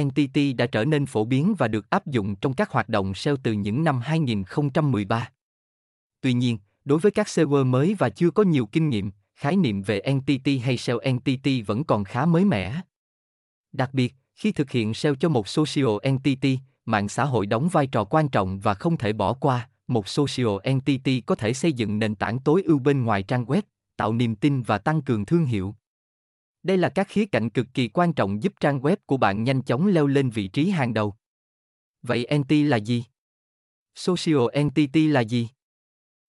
NTT đã trở nên phổ biến và được áp dụng trong các hoạt động SEO từ những năm 2013. Tuy nhiên, đối với các server mới và chưa có nhiều kinh nghiệm, khái niệm về NTT hay SEO NTT vẫn còn khá mới mẻ. Đặc biệt, khi thực hiện SEO cho một social entity, mạng xã hội đóng vai trò quan trọng và không thể bỏ qua. Một social entity có thể xây dựng nền tảng tối ưu bên ngoài trang web, tạo niềm tin và tăng cường thương hiệu. Đây là các khía cạnh cực kỳ quan trọng giúp trang web của bạn nhanh chóng leo lên vị trí hàng đầu. Vậy entity là gì? Social entity là gì?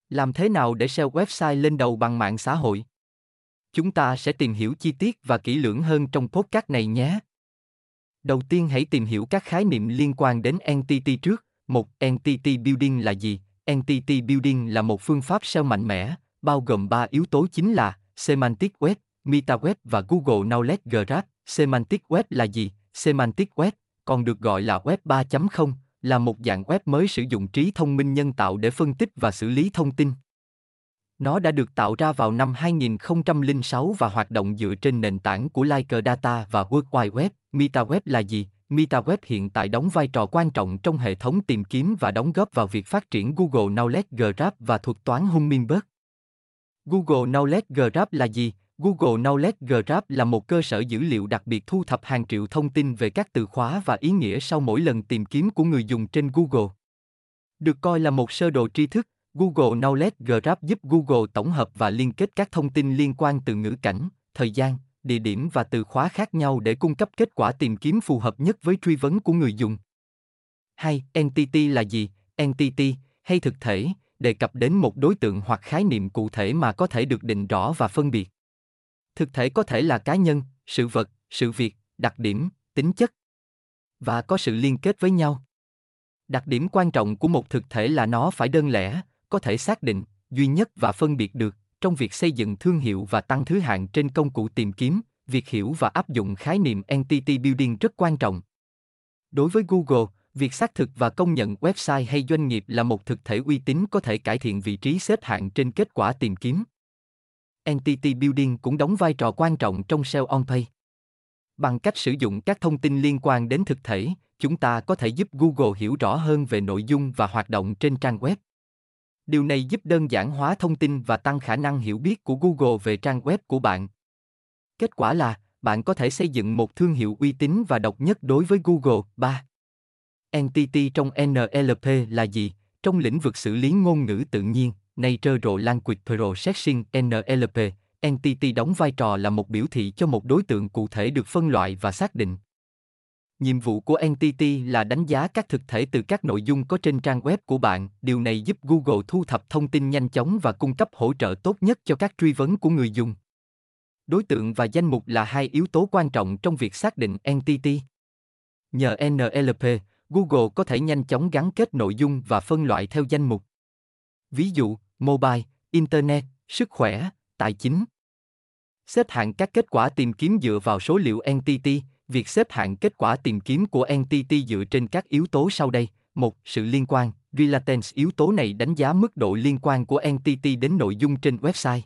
Làm thế nào để SEO website lên đầu bằng mạng xã hội? Chúng ta sẽ tìm hiểu chi tiết và kỹ lưỡng hơn trong podcast này nhé. Đầu tiên hãy tìm hiểu các khái niệm liên quan đến entity trước. Một, entity building là gì? Entity building là một phương pháp SEO mạnh mẽ, bao gồm ba yếu tố chính là Semantic Web, MetaWeb và Google Knowledge Graph. Semantic Web là gì? Semantic Web, còn được gọi là Web 3.0, là một dạng web mới sử dụng trí thông minh nhân tạo để phân tích và xử lý thông tin. Nó đã được tạo ra vào năm 2006 và hoạt động dựa trên nền tảng của Like Data và World Wide Web. MetaWeb là gì? MetaWeb hiện tại đóng vai trò quan trọng trong hệ thống tìm kiếm và đóng góp vào việc phát triển Google Knowledge Graph và thuật toán Hummingbird. Google Knowledge Graph là gì? Google Knowledge Graph là một cơ sở dữ liệu đặc biệt thu thập hàng triệu thông tin về các từ khóa và ý nghĩa sau mỗi lần tìm kiếm của người dùng trên Google. Được coi là một sơ đồ tri thức, Google Knowledge Graph giúp Google tổng hợp và liên kết các thông tin liên quan từ ngữ cảnh, thời gian, địa điểm và từ khóa khác nhau để cung cấp kết quả tìm kiếm phù hợp nhất với truy vấn của người dùng. 2. Entity là gì? Entity, hay thực thể, đề cập đến một đối tượng hoặc khái niệm cụ thể mà có thể được định rõ và phân biệt. Thực thể có thể là cá nhân, sự vật, sự việc, đặc điểm, tính chất và có sự liên kết với nhau. Đặc điểm quan trọng của một thực thể là nó phải đơn lẻ, có thể xác định, duy nhất và phân biệt được trong việc xây dựng thương hiệu và tăng thứ hạng trên công cụ tìm kiếm, việc hiểu và áp dụng khái niệm entity building rất quan trọng. Đối với Google, việc xác thực và công nhận website hay doanh nghiệp là một thực thể uy tín có thể cải thiện vị trí xếp hạng trên kết quả tìm kiếm. Entity Building cũng đóng vai trò quan trọng trong SEO on page. Bằng cách sử dụng các thông tin liên quan đến thực thể, chúng ta có thể giúp Google hiểu rõ hơn về nội dung và hoạt động trên trang web. Điều này giúp đơn giản hóa thông tin và tăng khả năng hiểu biết của Google về trang web của bạn. Kết quả là, bạn có thể xây dựng một thương hiệu uy tín và độc nhất đối với Google. 3. Entity trong NLP là gì? Trong lĩnh vực xử lý ngôn ngữ tự nhiên, Nature Language Processing NLP, Entity đóng vai trò là một biểu thị cho một đối tượng cụ thể được phân loại và xác định. Nhiệm vụ của Entity là đánh giá các thực thể từ các nội dung có trên trang web của bạn. Điều này giúp Google thu thập thông tin nhanh chóng và cung cấp hỗ trợ tốt nhất cho các truy vấn của người dùng. Đối tượng và danh mục là hai yếu tố quan trọng trong việc xác định Entity. Nhờ NLP, Google có thể nhanh chóng gắn kết nội dung và phân loại theo danh mục. Ví dụ, mobile, internet, sức khỏe, tài chính. Xếp hạng các kết quả tìm kiếm dựa vào số liệu entity, việc xếp hạng kết quả tìm kiếm của entity dựa trên các yếu tố sau đây. Một, sự liên quan, relatance yếu tố này đánh giá mức độ liên quan của entity đến nội dung trên website.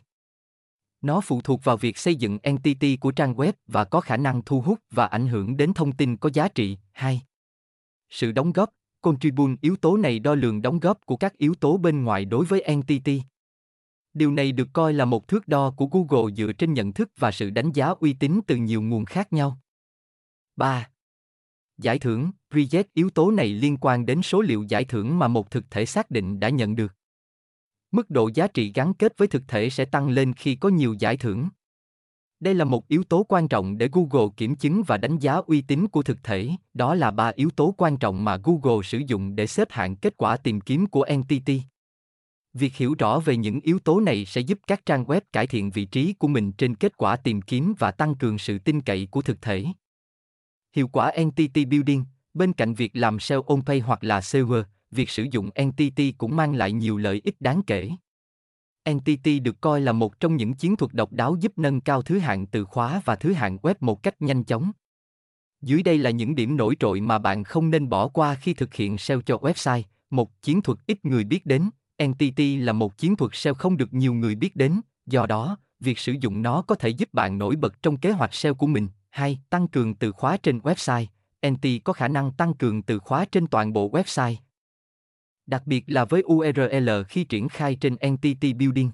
Nó phụ thuộc vào việc xây dựng entity của trang web và có khả năng thu hút và ảnh hưởng đến thông tin có giá trị. 2. Sự đóng góp, contribute yếu tố này đo lường đóng góp của các yếu tố bên ngoài đối với entity. Điều này được coi là một thước đo của Google dựa trên nhận thức và sự đánh giá uy tín từ nhiều nguồn khác nhau. 3. Giải thưởng, reject yếu tố này liên quan đến số liệu giải thưởng mà một thực thể xác định đã nhận được. Mức độ giá trị gắn kết với thực thể sẽ tăng lên khi có nhiều giải thưởng. Đây là một yếu tố quan trọng để Google kiểm chứng và đánh giá uy tín của thực thể, đó là ba yếu tố quan trọng mà Google sử dụng để xếp hạng kết quả tìm kiếm của Entity. Việc hiểu rõ về những yếu tố này sẽ giúp các trang web cải thiện vị trí của mình trên kết quả tìm kiếm và tăng cường sự tin cậy của thực thể. Hiệu quả Entity Building, bên cạnh việc làm SEO on-page hoặc là SEO, việc sử dụng Entity cũng mang lại nhiều lợi ích đáng kể. NTT được coi là một trong những chiến thuật độc đáo giúp nâng cao thứ hạng từ khóa và thứ hạng web một cách nhanh chóng. Dưới đây là những điểm nổi trội mà bạn không nên bỏ qua khi thực hiện SEO cho website. Một chiến thuật ít người biết đến. NTT là một chiến thuật SEO không được nhiều người biết đến, do đó, việc sử dụng nó có thể giúp bạn nổi bật trong kế hoạch SEO của mình. 2. Tăng cường từ khóa trên website. NT có khả năng tăng cường từ khóa trên toàn bộ website. Đặc biệt là với URL khi triển khai trên Entity Building.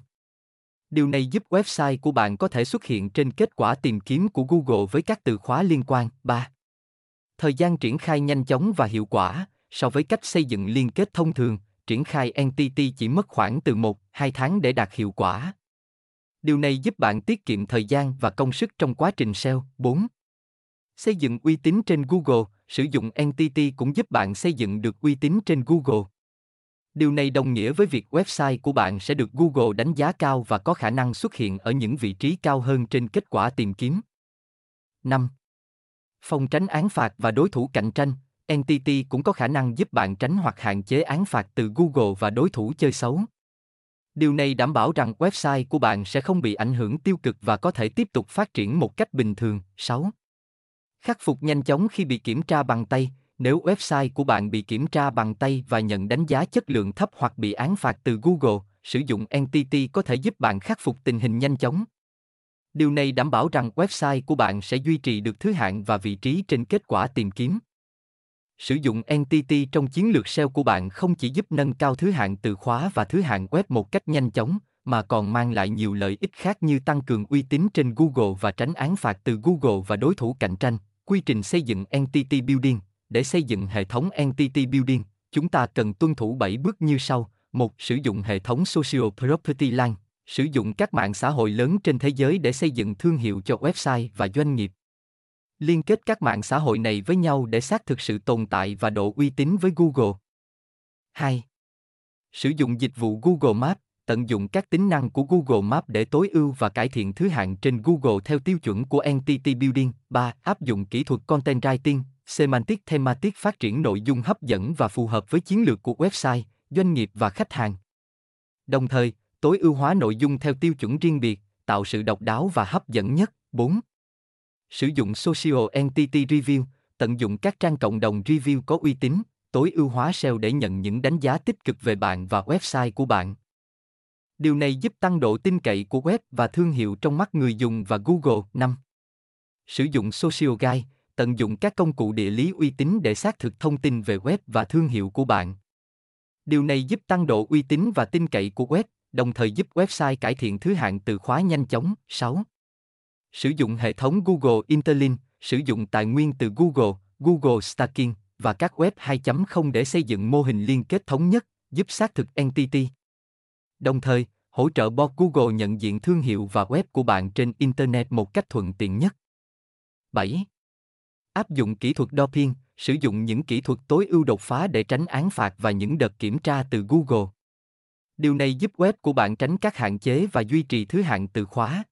Điều này giúp website của bạn có thể xuất hiện trên kết quả tìm kiếm của Google với các từ khóa liên quan. 3. Thời gian triển khai nhanh chóng và hiệu quả, so với cách xây dựng liên kết thông thường, triển khai Entity chỉ mất khoảng từ 1-2 tháng để đạt hiệu quả. Điều này giúp bạn tiết kiệm thời gian và công sức trong quá trình SEO. 4. Xây dựng uy tín trên Google, sử dụng Entity cũng giúp bạn xây dựng được uy tín trên Google. Điều này đồng nghĩa với việc website của bạn sẽ được Google đánh giá cao và có khả năng xuất hiện ở những vị trí cao hơn trên kết quả tìm kiếm. 5. Phòng tránh án phạt và đối thủ cạnh tranh, NTT cũng có khả năng giúp bạn tránh hoặc hạn chế án phạt từ Google và đối thủ chơi xấu. Điều này đảm bảo rằng website của bạn sẽ không bị ảnh hưởng tiêu cực và có thể tiếp tục phát triển một cách bình thường. 6. Khắc phục nhanh chóng khi bị kiểm tra bằng tay, nếu website của bạn bị kiểm tra bằng tay và nhận đánh giá chất lượng thấp hoặc bị án phạt từ Google, sử dụng Entity có thể giúp bạn khắc phục tình hình nhanh chóng. Điều này đảm bảo rằng website của bạn sẽ duy trì được thứ hạng và vị trí trên kết quả tìm kiếm. Sử dụng Entity trong chiến lược SEO của bạn không chỉ giúp nâng cao thứ hạng từ khóa và thứ hạng web một cách nhanh chóng, mà còn mang lại nhiều lợi ích khác như tăng cường uy tín trên Google và tránh án phạt từ Google và đối thủ cạnh tranh. Quy trình xây dựng Entity Building để xây dựng hệ thống Entity Building, chúng ta cần tuân thủ 7 bước như sau. một Sử dụng hệ thống Social Property Line, sử dụng các mạng xã hội lớn trên thế giới để xây dựng thương hiệu cho website và doanh nghiệp liên kết các mạng xã hội này với nhau để xác thực sự tồn tại và độ uy tín với Google. 2. Sử dụng dịch vụ Google Maps, tận dụng các tính năng của Google Maps để tối ưu và cải thiện thứ hạng trên Google theo tiêu chuẩn của Entity Building. 3. Áp dụng kỹ thuật Content Writing, Semantic Thematic phát triển nội dung hấp dẫn và phù hợp với chiến lược của website, doanh nghiệp và khách hàng. Đồng thời, tối ưu hóa nội dung theo tiêu chuẩn riêng biệt, tạo sự độc đáo và hấp dẫn nhất. 4. Sử dụng Social Entity Review, tận dụng các trang cộng đồng review có uy tín, tối ưu hóa SEO để nhận những đánh giá tích cực về bạn và website của bạn. Điều này giúp tăng độ tin cậy của web và thương hiệu trong mắt người dùng và Google. 5. Sử dụng Social Guide, tận dụng các công cụ địa lý uy tín để xác thực thông tin về web và thương hiệu của bạn. Điều này giúp tăng độ uy tín và tin cậy của web, đồng thời giúp website cải thiện thứ hạng từ khóa nhanh chóng. 6. Sử dụng hệ thống Google Interlink, sử dụng tài nguyên từ Google, Google Stacking và các web 2.0 để xây dựng mô hình liên kết thống nhất, giúp xác thực entity. Đồng thời, hỗ trợ bot Google nhận diện thương hiệu và web của bạn trên Internet một cách thuận tiện nhất. 7. Áp dụng kỹ thuật doping, sử dụng những kỹ thuật tối ưu đột phá để tránh án phạt và những đợt kiểm tra từ Google. Điều này giúp web của bạn tránh các hạn chế và duy trì thứ hạng từ khóa.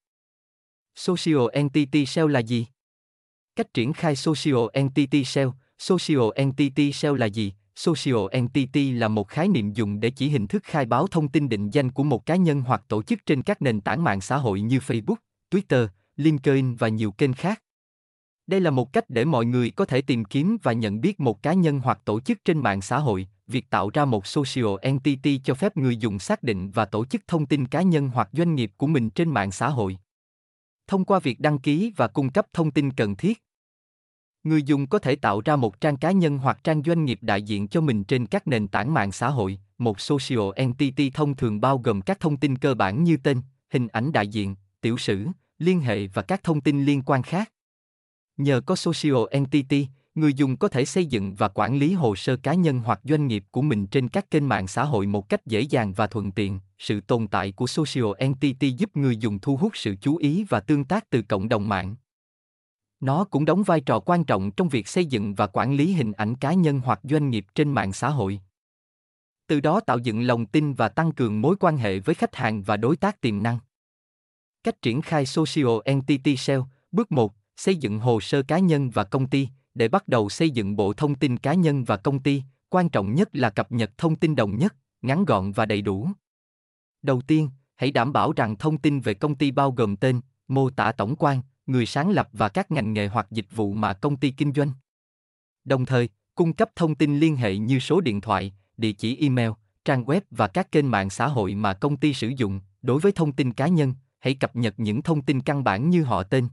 Social Entity SEO là gì? Cách triển khai Social Entity SEO Social Entity SEO là gì? Social Entity là một khái niệm dùng để chỉ hình thức khai báo thông tin định danh của một cá nhân hoặc tổ chức trên các nền tảng mạng xã hội như Facebook, Twitter, LinkedIn và nhiều kênh khác. Đây là một cách để mọi người có thể tìm kiếm và nhận biết một cá nhân hoặc tổ chức trên mạng xã hội. Việc tạo ra một social entity cho phép người dùng xác định và tổ chức thông tin cá nhân hoặc doanh nghiệp của mình trên mạng xã hội thông qua việc đăng ký và cung cấp thông tin cần thiết, người dùng có thể tạo ra một trang cá nhân hoặc trang doanh nghiệp đại diện cho mình trên các nền tảng mạng xã hội một social entity thông thường bao gồm các thông tin cơ bản như tên, hình ảnh đại diện, tiểu sử, liên hệ và các thông tin liên quan khác nhờ có social entity, người dùng có thể xây dựng và quản lý hồ sơ cá nhân hoặc doanh nghiệp của mình trên các kênh mạng xã hội một cách dễ dàng và thuận tiện. Sự tồn tại của social entity giúp người dùng thu hút sự chú ý và tương tác từ cộng đồng mạng. Nó cũng đóng vai trò quan trọng trong việc xây dựng và quản lý hình ảnh cá nhân hoặc doanh nghiệp trên mạng xã hội. Từ đó tạo dựng lòng tin và tăng cường mối quan hệ với khách hàng và đối tác tiềm năng. Cách triển khai social entity sale bước 1 xây dựng hồ sơ cá nhân và công ty. Để bắt đầu xây dựng bộ thông tin cá nhân và công ty, quan trọng nhất là cập nhật thông tin đồng nhất, ngắn gọn và đầy đủ. Đầu tiên, hãy đảm bảo rằng thông tin về công ty bao gồm tên, mô tả tổng quan, người sáng lập và các ngành nghề hoặc dịch vụ mà công ty kinh doanh. Đồng thời, cung cấp thông tin liên hệ như số điện thoại, địa chỉ email, trang web và các kênh mạng xã hội mà công ty sử dụng. Đối với thông tin cá nhân, hãy cập nhật những thông tin căn bản như họ tên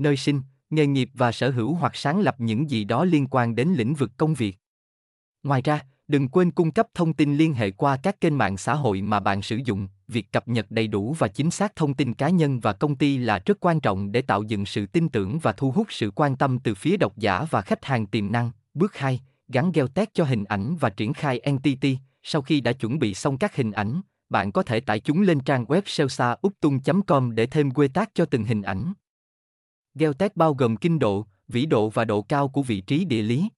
nơi sinh nghề nghiệp và sở hữu hoặc sáng lập những gì đó liên quan đến lĩnh vực công việc. Ngoài ra, đừng quên cung cấp thông tin liên hệ qua các kênh mạng xã hội mà bạn sử dụng, việc cập nhật đầy đủ và chính xác thông tin cá nhân và công ty là rất quan trọng để tạo dựng sự tin tưởng và thu hút sự quan tâm từ phía độc giả và khách hàng tiềm năng. Bước 2, gắn Geotech cho hình ảnh và triển khai Entity. Sau khi đã chuẩn bị xong các hình ảnh, bạn có thể tải chúng lên trang web selsauptung.com để thêm quê tác cho từng hình ảnh. Geotech bao gồm kinh độ, vĩ độ và độ cao của vị trí địa lý.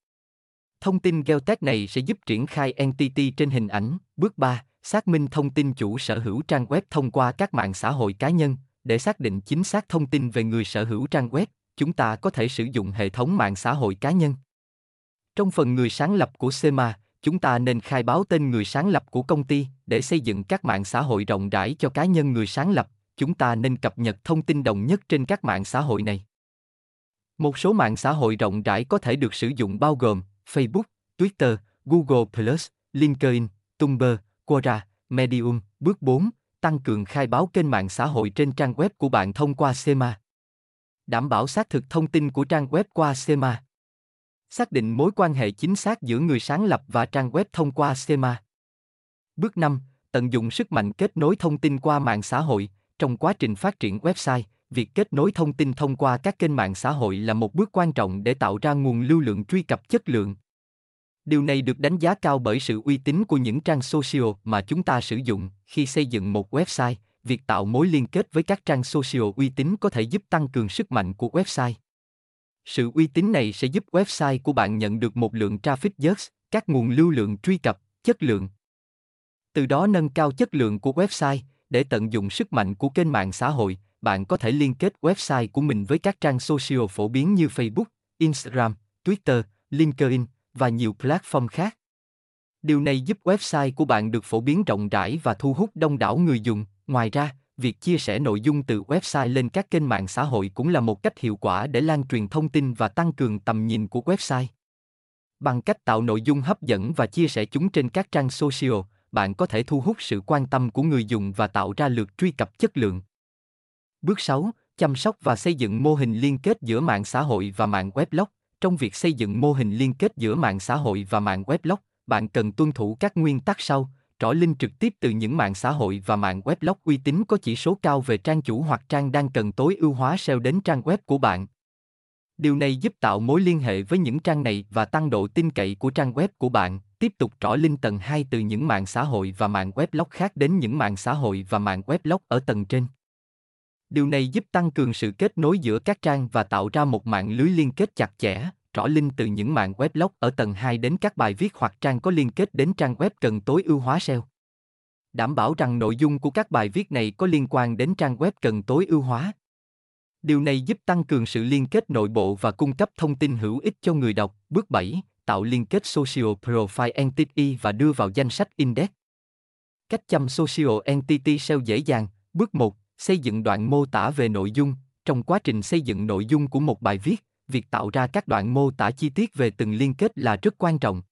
Thông tin Geotech này sẽ giúp triển khai Entity trên hình ảnh. Bước 3. Xác minh thông tin chủ sở hữu trang web thông qua các mạng xã hội cá nhân. Để xác định chính xác thông tin về người sở hữu trang web, chúng ta có thể sử dụng hệ thống mạng xã hội cá nhân. Trong phần người sáng lập của SEMA, chúng ta nên khai báo tên người sáng lập của công ty để xây dựng các mạng xã hội rộng rãi cho cá nhân người sáng lập. Chúng ta nên cập nhật thông tin đồng nhất trên các mạng xã hội này. Một số mạng xã hội rộng rãi có thể được sử dụng bao gồm Facebook, Twitter, Google+, LinkedIn, Tumblr, Quora, Medium. Bước 4. Tăng cường khai báo kênh mạng xã hội trên trang web của bạn thông qua SEMA. Đảm bảo xác thực thông tin của trang web qua SEMA. Xác định mối quan hệ chính xác giữa người sáng lập và trang web thông qua SEMA. Bước 5. Tận dụng sức mạnh kết nối thông tin qua mạng xã hội. Trong quá trình phát triển website, việc kết nối thông tin thông qua các kênh mạng xã hội là một bước quan trọng để tạo ra nguồn lưu lượng truy cập chất lượng. Điều này được đánh giá cao bởi sự uy tín của những trang social mà chúng ta sử dụng khi xây dựng một website. Việc tạo mối liên kết với các trang social uy tín có thể giúp tăng cường sức mạnh của website. Sự uy tín này sẽ giúp website của bạn nhận được một lượng traffic years, các nguồn lưu lượng truy cập, chất lượng. Từ đó nâng cao chất lượng của website, để tận dụng sức mạnh của kênh mạng xã hội, bạn có thể liên kết website của mình với các trang social phổ biến như Facebook, Instagram, Twitter, LinkedIn và nhiều platform khác. Điều này giúp website của bạn được phổ biến rộng rãi và thu hút đông đảo người dùng. Ngoài ra, việc chia sẻ nội dung từ website lên các kênh mạng xã hội cũng là một cách hiệu quả để lan truyền thông tin và tăng cường tầm nhìn của website. Bằng cách tạo nội dung hấp dẫn và chia sẻ chúng trên các trang social, bạn có thể thu hút sự quan tâm của người dùng và tạo ra lượt truy cập chất lượng. Bước 6. Chăm sóc và xây dựng mô hình liên kết giữa mạng xã hội và mạng weblog. Trong việc xây dựng mô hình liên kết giữa mạng xã hội và mạng weblog, bạn cần tuân thủ các nguyên tắc sau, trỏ link trực tiếp từ những mạng xã hội và mạng weblog uy tín có chỉ số cao về trang chủ hoặc trang đang cần tối ưu hóa SEO đến trang web của bạn. Điều này giúp tạo mối liên hệ với những trang này và tăng độ tin cậy của trang web của bạn. Tiếp tục trỏ link tầng 2 từ những mạng xã hội và mạng weblog khác đến những mạng xã hội và mạng weblog ở tầng trên. Điều này giúp tăng cường sự kết nối giữa các trang và tạo ra một mạng lưới liên kết chặt chẽ, trỏ link từ những mạng weblog ở tầng 2 đến các bài viết hoặc trang có liên kết đến trang web cần tối ưu hóa SEO. Đảm bảo rằng nội dung của các bài viết này có liên quan đến trang web cần tối ưu hóa. Điều này giúp tăng cường sự liên kết nội bộ và cung cấp thông tin hữu ích cho người đọc. Bước 7. Tạo liên kết Social Profile Entity và đưa vào danh sách index. Cách chăm Social Entity SEO dễ dàng. Bước 1 xây dựng đoạn mô tả về nội dung. Trong quá trình xây dựng nội dung của một bài viết việc tạo ra các đoạn mô tả chi tiết về từng liên kết là rất quan trọng.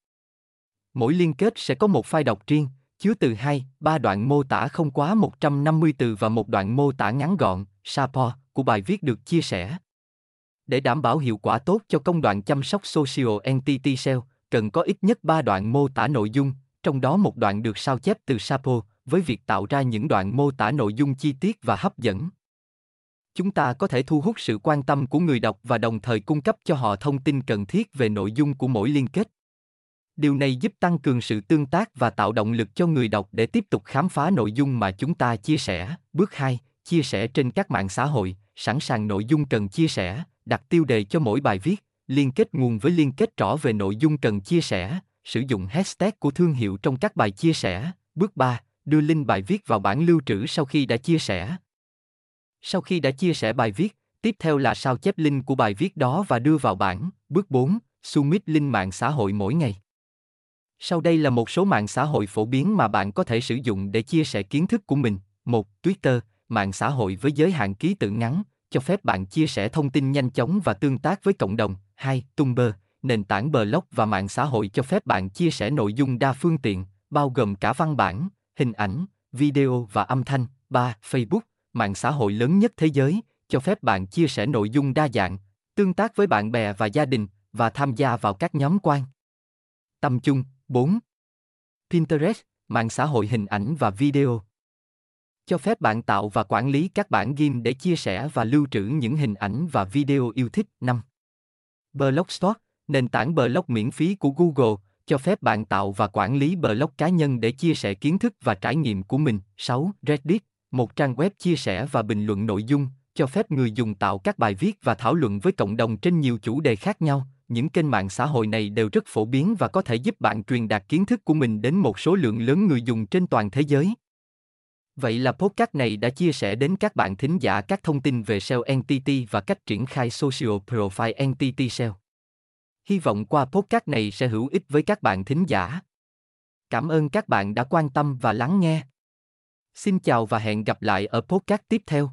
Mỗi liên kết sẽ có một file đọc riêng chứa từ 2, 3 đoạn mô tả không quá 150 từ và một đoạn mô tả ngắn gọn, SAPO, của bài viết được chia sẻ. Để đảm bảo hiệu quả tốt cho công đoạn chăm sóc Social Entity SEO, cần có ít nhất 3 đoạn mô tả nội dung, trong đó một đoạn được sao chép từ Sapo, với việc tạo ra những đoạn mô tả nội dung chi tiết và hấp dẫn. Chúng ta có thể thu hút sự quan tâm của người đọc và đồng thời cung cấp cho họ thông tin cần thiết về nội dung của mỗi liên kết. Điều này giúp tăng cường sự tương tác và tạo động lực cho người đọc để tiếp tục khám phá nội dung mà chúng ta chia sẻ. Bước 2, chia sẻ trên các mạng xã hội sẵn sàng nội dung cần chia sẻ đặt tiêu đề cho mỗi bài viết liên kết nguồn với liên kết rõ về nội dung cần chia sẻ sử dụng hashtag của thương hiệu trong các bài chia sẻ. Bước 3, đưa link bài viết vào bản lưu trữ sau khi đã chia sẻ. Sau khi đã chia sẻ bài viết, tiếp theo là sao chép link của bài viết đó và đưa vào bản. Bước 4, submit link mạng xã hội mỗi ngày. Sau đây là một số mạng xã hội phổ biến mà bạn có thể sử dụng để chia sẻ kiến thức của mình. 1. Twitter, mạng xã hội với giới hạn ký tự ngắn, cho phép bạn chia sẻ thông tin nhanh chóng và tương tác với cộng đồng. 2. Tumblr, nền tảng blog và mạng xã hội cho phép bạn chia sẻ nội dung đa phương tiện, bao gồm cả văn bản, hình ảnh, video và âm thanh. 3. Facebook, mạng xã hội lớn nhất thế giới, cho phép bạn chia sẻ nội dung đa dạng, Tương tác với bạn bè và gia đình, và tham gia vào các nhóm quan. Tâm chung 4. Pinterest, mạng xã hội hình ảnh và video. Cho phép bạn tạo và quản lý các bản ghim để chia sẻ và lưu trữ những hình ảnh và video yêu thích. 5. Blogspot, nền tảng blog miễn phí của Google, cho phép bạn tạo và quản lý blog cá nhân để chia sẻ kiến thức và trải nghiệm của mình. 6. Reddit, một trang web chia sẻ và bình luận nội dung, cho phép người dùng tạo các bài viết và thảo luận với cộng đồng trên nhiều chủ đề khác nhau. Những kênh mạng xã hội này đều rất phổ biến và có thể giúp bạn truyền đạt kiến thức của mình đến một số lượng lớn người dùng trên toàn thế giới. Vậy là podcast này đã chia sẻ đến các bạn thính giả các thông tin về SEO Entity và cách triển khai Social Profile Entity SEO. Hy vọng qua podcast này sẽ hữu ích với các bạn thính giả. Cảm ơn các bạn đã quan tâm và lắng nghe. Xin chào và hẹn gặp lại ở podcast tiếp theo.